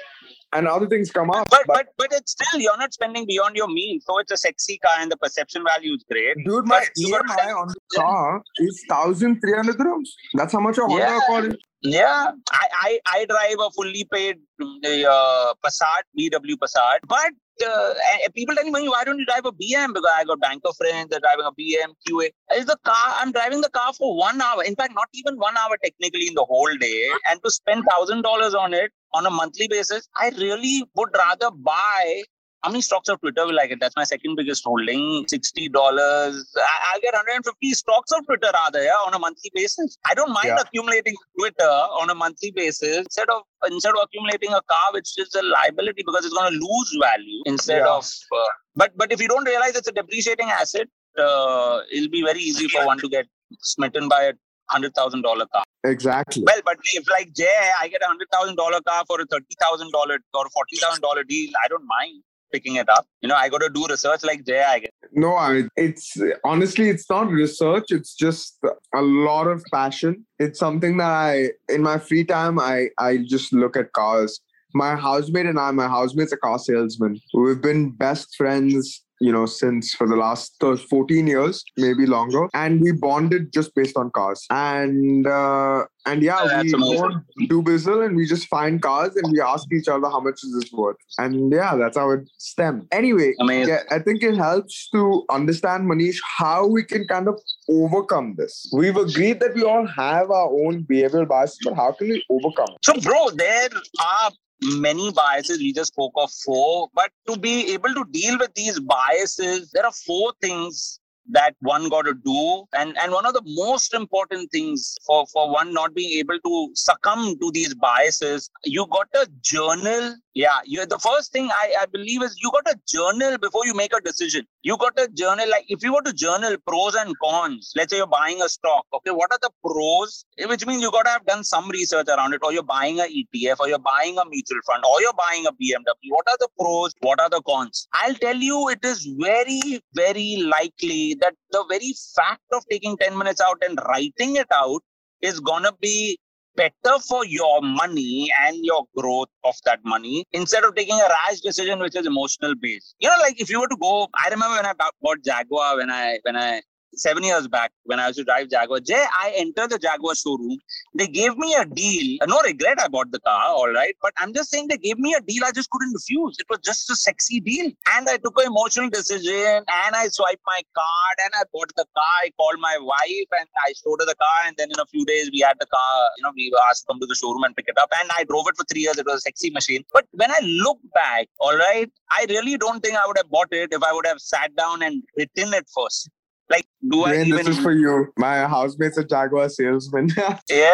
And other things come up. But but but it's still you're not spending beyond your means. So it's a sexy car and the perception value is great. Dude, my But you gotta EMI on the car is thousand three hundred dirhams. That's how much a Honda Yeah. Is. Yeah, I, I, I drive a fully paid uh, Passat, VW Passat. But uh, people tell me, why don't you drive a BM? Because I got banker friends, they're driving a BM, QA. Is the car, I'm driving the car for one hour. In fact, not even one hour technically in the whole day. And to spend $1,000 on it on a monthly basis, I really would rather buy how many stocks of Twitter will I get? That's my second biggest holding. Sixty dollars. I'll get 150 stocks of Twitter rather, yeah, on a monthly basis. I don't mind Yeah. accumulating Twitter on a monthly basis instead of instead of accumulating a car, which is a liability because it's going to lose value instead Yeah. of. Uh, but but if you don't realize it's a depreciating asset, uh, it'll be very easy for one to get smitten by a hundred thousand dollar car. Exactly. Well, but if like Jay, I get a hundred thousand dollar car for a thirty thousand dollar or forty thousand dollar deal, I don't mind. picking it up. You know, I got to do research like Jay, I guess. No, I mean, it's honestly, it's not research. It's just a lot of passion. It's something that I, in my free time, I I just look at cars. My housemate and I, my housemate's a car salesman. We've been best friends you know, since for the last 14 years, maybe longer. And we bonded just based on cars. And uh, and yeah, Yeah, we go Dubizzle and we just find cars and we ask each other how much is this worth. And yeah, that's how it stemmed. Anyway, Amazing. yeah, I think it helps to understand, Manish, how we can kind of overcome this. We've agreed that we all have our own behavioral biases, but how can we overcome it? So, bro, there are many biases. We just spoke of four, but to be able to deal with these biases, there are four things that one got to do and and one of the most important things for for one not being able to succumb to these biases you got to journal yeah you the first thing i i believe is you got a journal before you make a decision. You got a journal like if you were to journal pros and cons let's say you're buying a stock okay what are the pros? Eh, which means you got to have done some research around it or you're buying a etf or you're buying a mutual fund or you're buying a bmw what are the pros? What are the cons? I'll tell you it is very very likely that the very fact of taking 10 minutes out and writing it out is gonna be better for your money and your growth of that money instead of taking a rash decision which is emotional based. You know like if you were to go i remember when i bought jaguar when i when i seven years back when I used to drive Jaguar. Jay, I entered the Jaguar showroom. They gave me a deal. No regret, I bought the car, all right. But I'm just saying they gave me a deal I just couldn't refuse. It was just a sexy deal. And I took an emotional decision and I swiped my card and I bought the car. I called my wife and I showed her the car. And then in a few days, we had the car. You know, we were asked to come to the showroom and pick it up. And I drove it for three years. It was a sexy machine. But when I look back, all right, I really don't think I would have bought it if I would have sat down and written it first. Like, do I even? this is for you. My housemate's a Jaguar salesman. Yeah.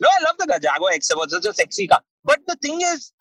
No, I love the. Jaguar XF was such a sexy car. But the thing is,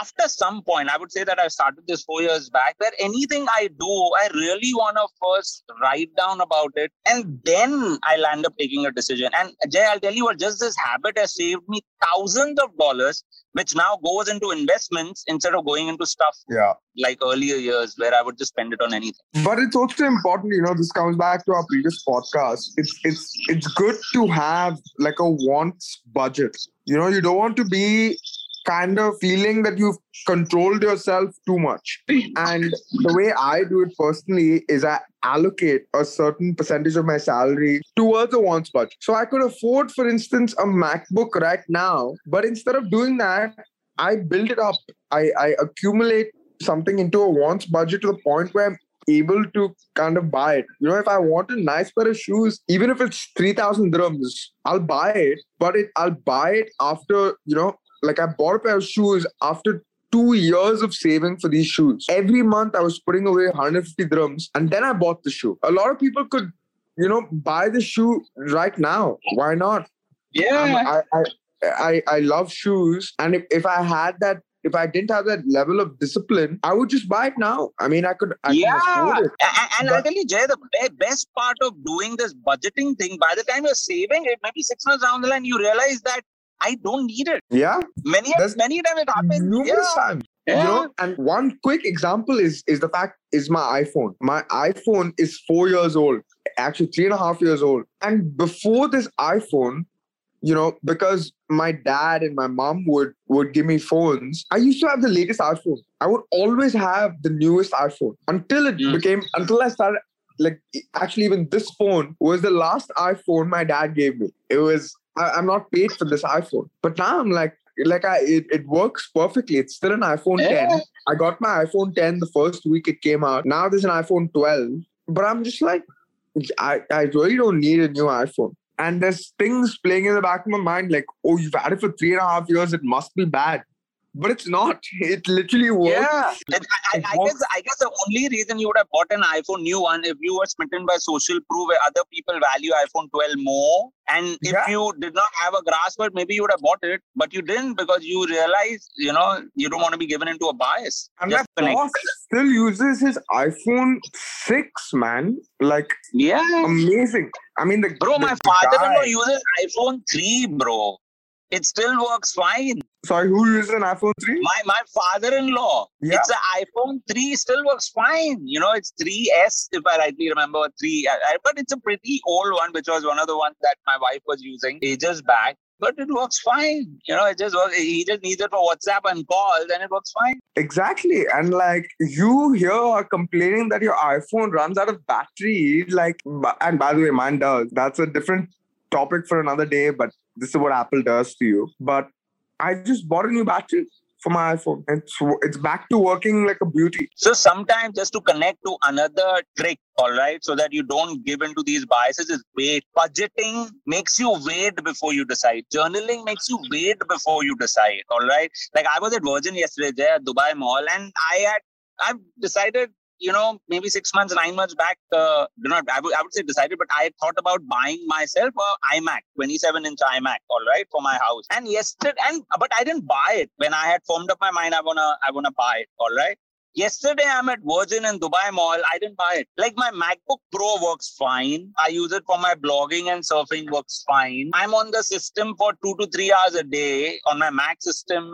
after some point, I would say that I started this four years back, where anything I do, I really want to first write down about it and then I'll end up taking a decision. And Jay, I'll tell you what, just this habit has saved me thousands of dollars, which now goes into investments instead of going into stuff yeah. like earlier years where I would just spend it on anything. But it's also important, you know, this comes back to our previous podcast. It's it's it's good to have like a wants budget. You know, you don't want to be kind of feeling that you've controlled yourself too much. And the way I do it personally is I allocate a certain percentage of my salary towards a wants budget. So I could afford, for instance, a MacBook right now, but instead of doing that, I build it up. I, I accumulate something into a wants budget to the point where I'm able to kind of buy it. You know, if I want a nice pair of shoes, even if it's 3,000 dirhams, I'll buy it, but it, I'll buy it after, you know, like I bought a pair of shoes after two years of saving for these shoes. Every month I was putting away 150 dirhams and then I bought the shoe. A lot of people could, you know, buy the shoe right now. Why not? I'm- um, I, I, I, I love shoes. And if, if I had that, if I didn't have that level of discipline, I would just buy it now. I mean, I could, I yeah. can afford it. A- a- And I'll But- tell you, Jay, the be- best part of doing this budgeting thing, by the time you're saving it, maybe six months down the line, you realize that I don't need it. Yeah. Many That's many times it happens. Numerous Yeah. times. Yeah. You know, and one quick example is is the fact is my iPhone. My iPhone is four years old, actually three and a half years old. And before this iPhone, you know, because my dad and my mom would would give me phones, I used to have the latest iPhone. I would always have the newest iPhone until it Mm. became until I started like actually even this phone was the last iPhone my dad gave me. It was I, I'm not paid for this iPhone, but now I'm like like I it, it works perfectly. It's still an iPhone Yeah. 10. I got my iPhone 10 the first week it came out. Now there's an iPhone 12, but I'm just like I I really don't need a new iPhone. And there's things playing in the back of my mind like, oh, you've had it for three and a half years. It must be bad, but it's not. It literally works. Yeah, And I, I, I guess I guess the only reason you would have bought an iPhone new one if you were smitten by social proof where other people value iPhone 12 more, and if Yeah. you did not have a grasp of it, maybe you would have bought it, but you didn't because you realized you know you don't want to be given into a bias. And Just my boss still uses his iPhone 6, man. Like Yeah, amazing. I mean, the bro, the my father-in-law uses iPhone 3, bro. It still works fine. Sorry, who uses an iPhone 3? My my father-in-law. Yeah. It's an iPhone 3 still works fine. You know, it's 3S if I rightly remember. 3 I, I, but it's a pretty old one, which was one of the ones that my wife was using ages back. But it works fine. You know, it just works. He just needs it for WhatsApp and calls, and it works fine. Exactly. And like you here are complaining that your iPhone runs out of battery. Like, and by the way, mine does. That's a different topic for another day, but this is what Apple does to you. But I just bought a new battery for my iPhone. It's it's back to working like a beauty. So sometimes just to connect to another trick, all right, so that you don't give into these biases is wait. Budgeting makes you wait before you decide. Journaling makes you wait before you decide. All right. Like I was at Virgin yesterday there at Dubai Mall and I had I've decided you know, maybe six months, nine months back, uh, do not, I would, I would say decided, but I thought about buying myself a iMac, 27 inch iMac, all right, for my house. And yesterday, and but I didn't buy it when I had formed up my mind. I wanna, I wanna buy it, all right. Yesterday, I'm at Virgin in Dubai Mall. I didn't buy it. Like my MacBook Pro works fine. I use it for my blogging and surfing works fine. I'm on the system for two to three hours a day on my Mac system,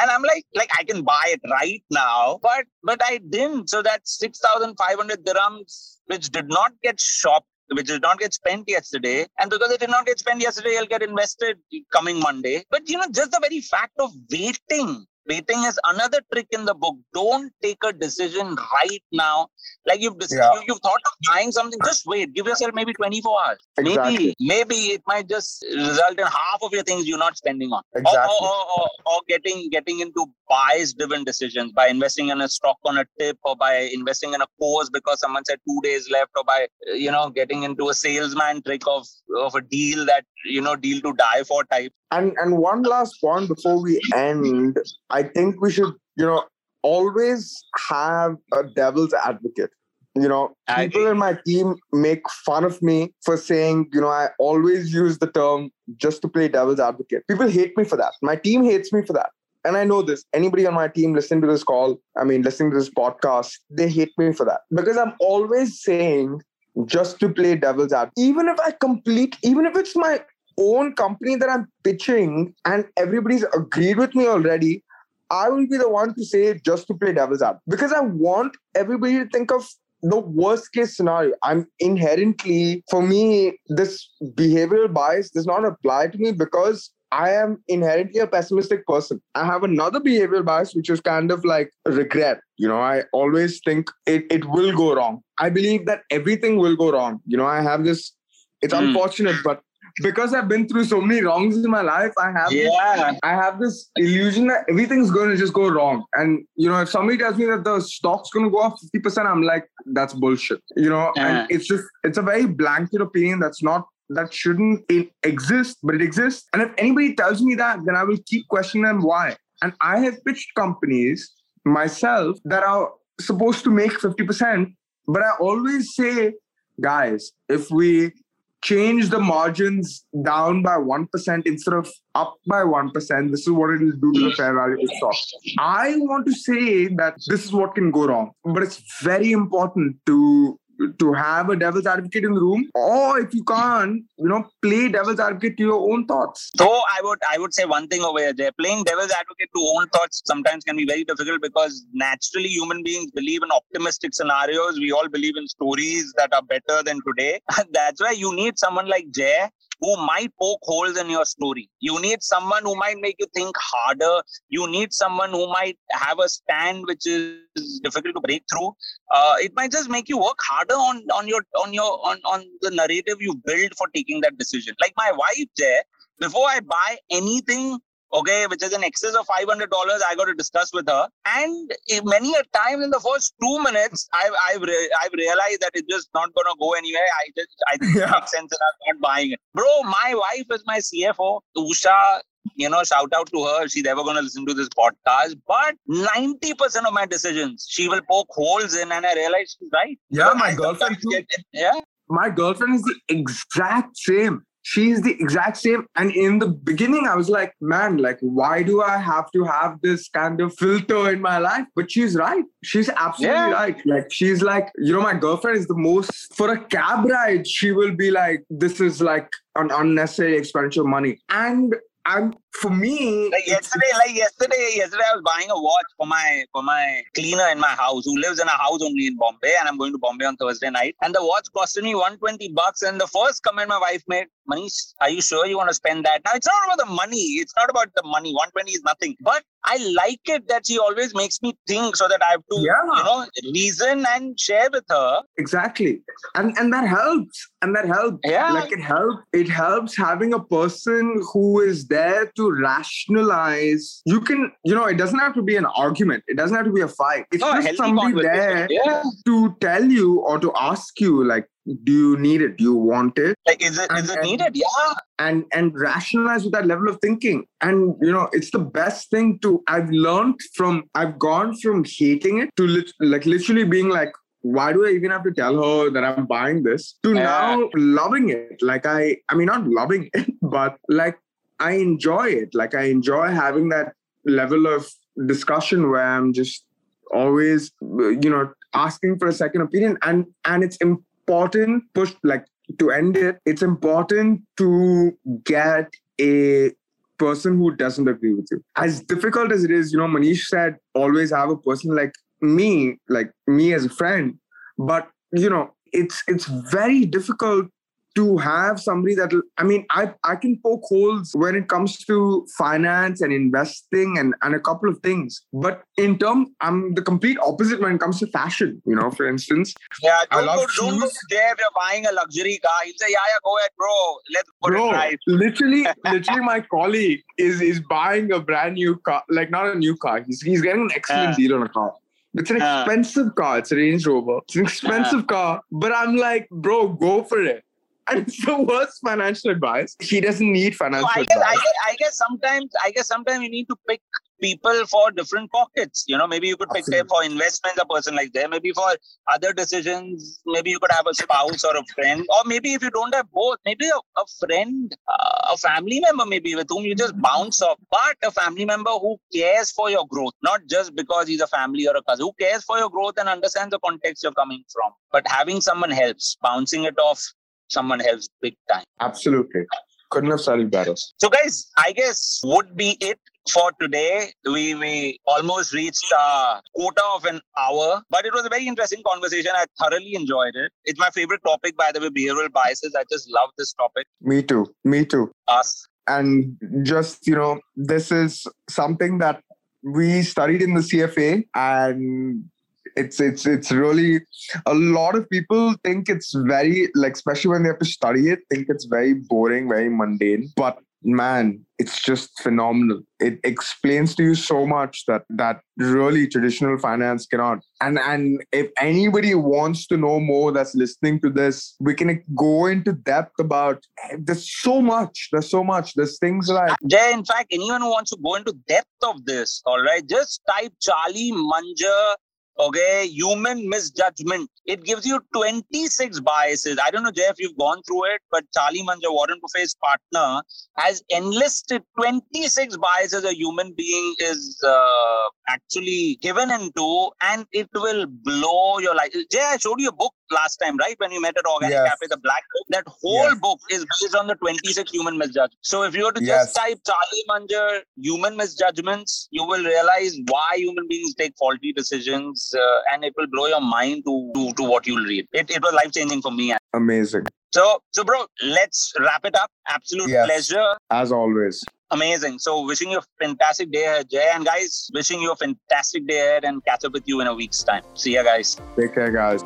and I'm like, like I can buy it right now, but but I didn't. So that's six thousand five hundred dirhams, which did not get shopped which did not get spent yesterday. And because it did not get spent yesterday, it'll get invested coming Monday. But you know, just the very fact of waiting Waiting is another trick in the book. Don't take a decision right now. Like you've yeah. you, have thought of buying something, just wait. Give yourself maybe 24 hours. Exactly. Maybe maybe it might just result in half of your things you're not spending on. Exactly. Or, or, or, or getting getting into bias driven decisions by investing in a stock on a tip or by investing in a course because someone said two days left or by you know getting into a salesman trick of of a deal that you know deal to die for type and and one last point before we end i think we should you know always have a devil's advocate. You know people in my team make fun of me for saying you know i always use the term just to play devil's advocate. People hate me for that. My team hates me for that. And I know this, anybody on my team listening to this call, I mean, listening to this podcast, they hate me for that. Because I'm always saying just to play devil's advocate. Even if I complete, even if it's my own company that I'm pitching and everybody's agreed with me already, I will be the one to say just to play devil's advocate because I want everybody to think of the worst case scenario. I'm inherently, for me, this behavioral bias does not apply to me because I am inherently a pessimistic person. I have another behavioral bias, which is kind of like regret. You know, I always think it, it will go wrong. I believe that everything will go wrong. You know, I have this, it's mm. unfortunate, but because I've been through so many wrongs in my life, I have yeah. this, I have this illusion that everything's going to just go wrong. And you know, if somebody tells me that the stock's going to go up fifty percent, I'm like, that's bullshit. You know, and it's just it's a very blanket opinion that's not that shouldn't exist, but it exists. And if anybody tells me that, then I will keep questioning them why. And I have pitched companies myself that are supposed to make 50%, but I always say, guys, if we change the margins down by 1% instead of up by 1%, this is what it will do to the fair value of stock. I want to say that this is what can go wrong, but it's very important to to have a devil's advocate in the room or if you can't you know play devil's advocate to your own thoughts. So i would i would say one thing over there playing devil's advocate to own thoughts sometimes can be very difficult because naturally human beings believe in optimistic scenarios. We all believe in stories that are better than today. That's why you need someone like jay who might poke holes in your story. You need someone who might make you think harder. You need someone who might have a stand which is difficult to break through. Uh, it might just make you work harder on on your on your on on the narrative you build for taking that decision. Like my wife there, before I buy anything okay, which is in excess of $500, I got to discuss with her. And many a time in the first two minutes, I've, I've, re- I've realized that it's just not going to go anywhere. I just, I think yeah. it makes sense and I'm not buying it. Bro, my wife is my CFO, Usha. You know, shout out to her. She's never going to listen to this podcast. But 90% of my decisions, she will poke holes in, and I realize she's right. Yeah, my girlfriend. Get, yeah. My girlfriend is the exact same she's the exact same. And in the beginning i was like man like why do i have to have this kind of filter in my life? But she's right. She's absolutely yeah. right. Like she's like you know my girlfriend is the most for a cab ride she will be like this is like an unnecessary expenditure of money. And I'm for me. Like yesterday, like yesterday, yesterday I was buying a watch for my for my cleaner in my house who lives in a house only in Bombay, and I'm going to Bombay on Thursday night. And the watch costed me 120 bucks. And the first comment my wife made, Manish, are you sure you want to spend that? Now it's not about the money. It's not about the money. 120 is nothing. But I like it that she always makes me think so that I have to, Yeah. you know, reason and share with her. Exactly. And and that helps. And that helps. Yeah. Like it helps. It helps having a person who is there to rationalize. You can, you know, it doesn't have to be an argument. It doesn't have to be a fight. It's No, just somebody there Yeah. to tell you or to ask you, like, do you need it? Do you want it? Like, is it is And- it needed? Yeah. and and rationalize with that level of thinking and you know it's the best thing to i've learned from i've gone from hating it to lit- like literally being like why do i even have to tell her that i'm buying this to Yeah. now loving it like i i mean not loving it but like i enjoy it like i enjoy having that level of discussion where i'm just always you know asking for a second opinion and and it's important push like to end it it's important to get a person who doesn't agree with you. As difficult as it is you know manish said always have a person like me like me as a friend. But you know it's it's very difficult to have somebody that I mean, I I can poke holes when it comes to finance and investing and and a couple of things. But in terms, I'm the complete opposite when it comes to fashion. You know, for instance, Yeah, I don't love go, don't go Jeff, you're buying a luxury car. He'll say, yeah, yeah, go ahead, bro. Let's go bro, drive. literally, literally, my colleague is is buying a brand new car, like not a new car. He's he's getting an excellent Yeah. deal on a car. It's an expensive car. It's a Range Rover. It's an expensive car. But I'm like, bro, go for it. And it's the worst financial advice. He doesn't need So financial I guess, I advice. guess, I guess sometimes, I guess sometimes you need to pick people for different pockets. You know, maybe you could pick them for investments, a person like that. Maybe for other decisions, maybe you could have a spouse or a friend, or maybe if you don't have both, maybe a, a friend, uh, a family member, maybe with whom you just bounce off, but a family member who cares for your growth, not just because he's a family or a cousin, who cares for your growth and understands the context you're coming from. But having someone helps, bouncing it off, someone helps big time. Absolutely. Couldn't have said it better. So, guys, I guess would be it for today. We we almost reached a quota of an hour, but it was a very interesting conversation. I thoroughly enjoyed it. It's my favorite topic, by the way, behavioral biases. I just love this topic. Me too. Me too. Us. and just you know this is something that we studied in the cfa and it's it's it's really a lot of people think it's very like especially when they have to study it think it's very boring very mundane. But man it's just phenomenal. It explains to you so much that that really traditional finance cannot. And and if anybody wants to know more that's listening to this we can go into depth about there's so much there's so much. There's things like Jay, in fact, anyone who wants to go into depth of this, all right, just type Charlie Munger. Okay, human misjudgment. It gives you 26 biases. I don't know, Jeff, you've gone through it, but Charlie Munger, Warren Buffett's partner, has enlisted 26 biases a human being is uh, actually given into, and it will blow your life. Jay, I showed you a book last time, right? When you met at Organic Yes. Cafe, the black book. That whole Yes. book is based on the 26 human misjudgments. So if you were to Yes. just type Charlie Munger human misjudgments, you will realize why human beings take faulty decisions, uh, and it will blow your mind to, to, to what you'll read. It, it was life changing for me. amazing So, so bro, let's wrap it up. Absolute Yes. pleasure. as always Amazing. So, wishing you a fantastic day ahead, Jay. And guys, wishing you a fantastic day ahead and catch up with you in a week's time. See ya, guys. take care guys